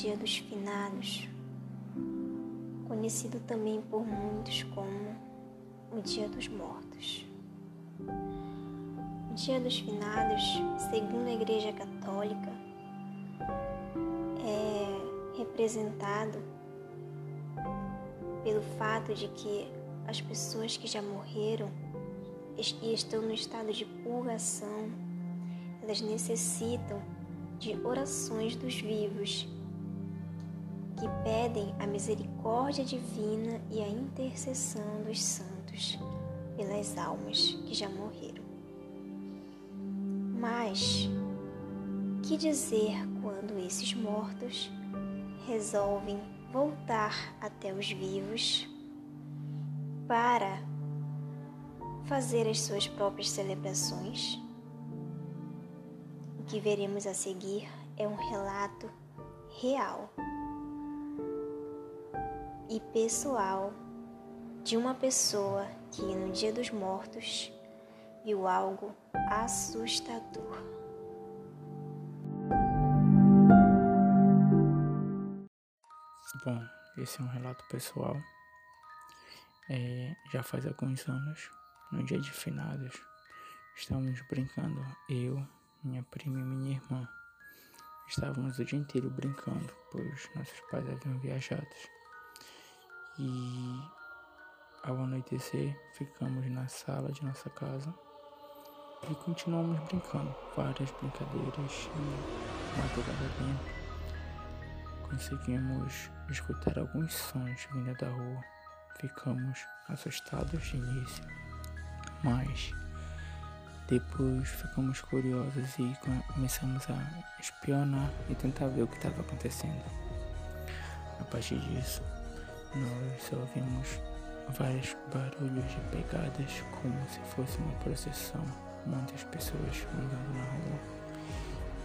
Dia dos Finados, conhecido também por muitos como o Dia dos Mortos. O Dia dos Finados, segundo a Igreja Católica, é representado pelo fato de que as pessoas que já morreram e estão no estado de purgação, elas necessitam de orações dos vivos, que pedem a misericórdia divina e a intercessão dos santos pelas almas que já morreram. Mas, que dizer quando esses mortos resolvem voltar até os vivos para fazer as suas próprias celebrações? Que veremos a seguir é um relato real e pessoal de uma pessoa que no Dia dos Mortos viu algo assustador. Bom, esse é um relato pessoal. É, já faz alguns anos, no dia de finados, estamos brincando, eu, minha prima e minha irmã. Estávamos o dia inteiro brincando, pois nossos pais haviam viajado. E ao anoitecer, ficamos na sala de nossa casa e continuamos brincando. Várias brincadeiras e madrugada dentro. Conseguimos escutar alguns sons vindo da rua. Ficamos assustados de início, mas depois ficamos curiosos e começamos a espionar e tentar ver o que estava acontecendo. A partir disso, nós ouvimos vários barulhos de pegadas, como se fosse uma procissão, muitas pessoas andando na rua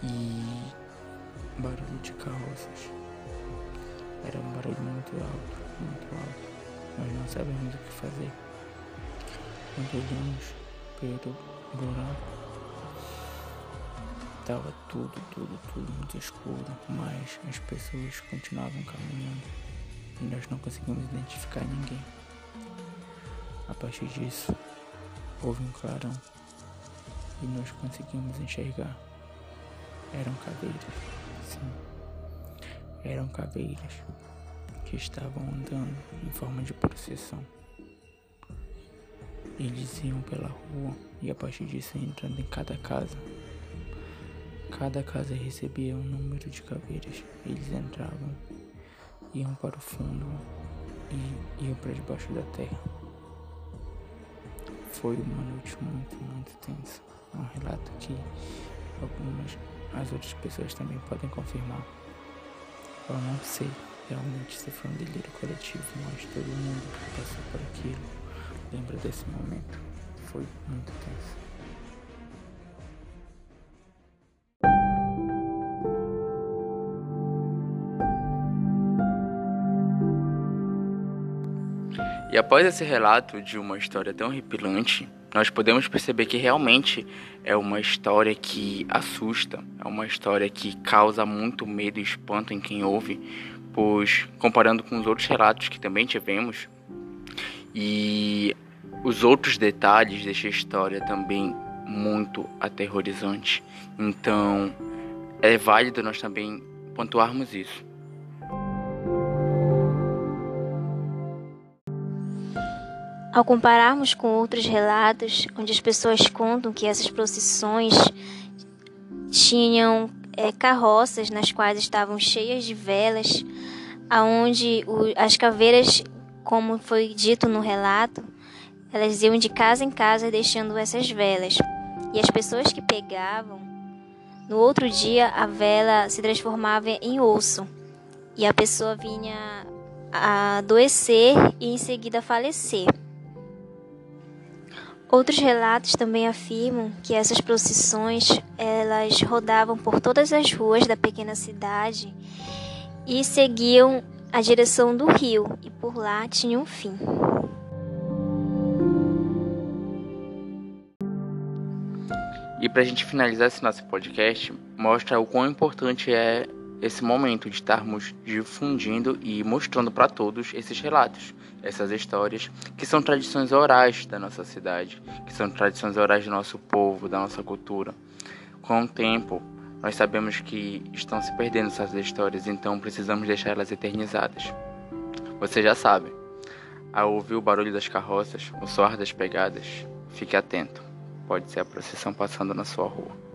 e barulho de carroças. Era um barulho muito alto, muito alto. Nós não sabemos o que fazer. Quando olhamos pelo buraco. Tava tudo, tudo, tudo muito escuro, mas as pessoas continuavam caminhando e nós não conseguimos identificar ninguém. A partir disso, houve um clarão e nós conseguimos enxergar. Eram caveiras, sim, eram caveiras que estavam andando em forma de procissão. Eles iam pela rua e a partir disso entrando em cada casa. Cada casa recebia um número de caveiras. Eles entravam, iam para o fundo e iam para debaixo da terra. Foi uma noite muito, muito tensa. É um relato que algumas as outras pessoas também podem confirmar. Eu não sei realmente se foi um delírio coletivo, mas todo mundo passou por aquilo lembra desse momento. Foi muito tenso. E após esse relato de uma história tão horripilante, nós podemos perceber que realmente é uma história que assusta, é uma história que causa muito medo e espanto em quem ouve, pois comparando com os outros relatos que também tivemos, e os outros detalhes desta história também muito aterrorizante. Então, é válido nós também pontuarmos isso. Ao compararmos com outros relatos, onde as pessoas contam que essas procissões tinham é, carroças nas quais estavam cheias de velas, aonde o, as caveiras como foi dito no relato, elas iam de casa em casa deixando essas velas. E as pessoas que pegavam, no outro dia a vela se transformava em osso. E a pessoa vinha a adoecer e em seguida falecer. Outros relatos também afirmam que essas procissões elas rodavam por todas as ruas da pequena cidade e seguiam a direção do rio e por lá tinha um fim. E para a gente finalizar esse nosso podcast, mostra o quão importante é esse momento de estarmos difundindo e mostrando para todos esses relatos, essas histórias que são tradições orais da nossa cidade, que são tradições orais do nosso povo, da nossa cultura. Com o tempo, nós sabemos que estão se perdendo essas histórias, então precisamos deixar elas eternizadas. Você já sabe. Ao ouvir o barulho das carroças, o soar das pegadas, fique atento. Pode ser a procissão passando na sua rua.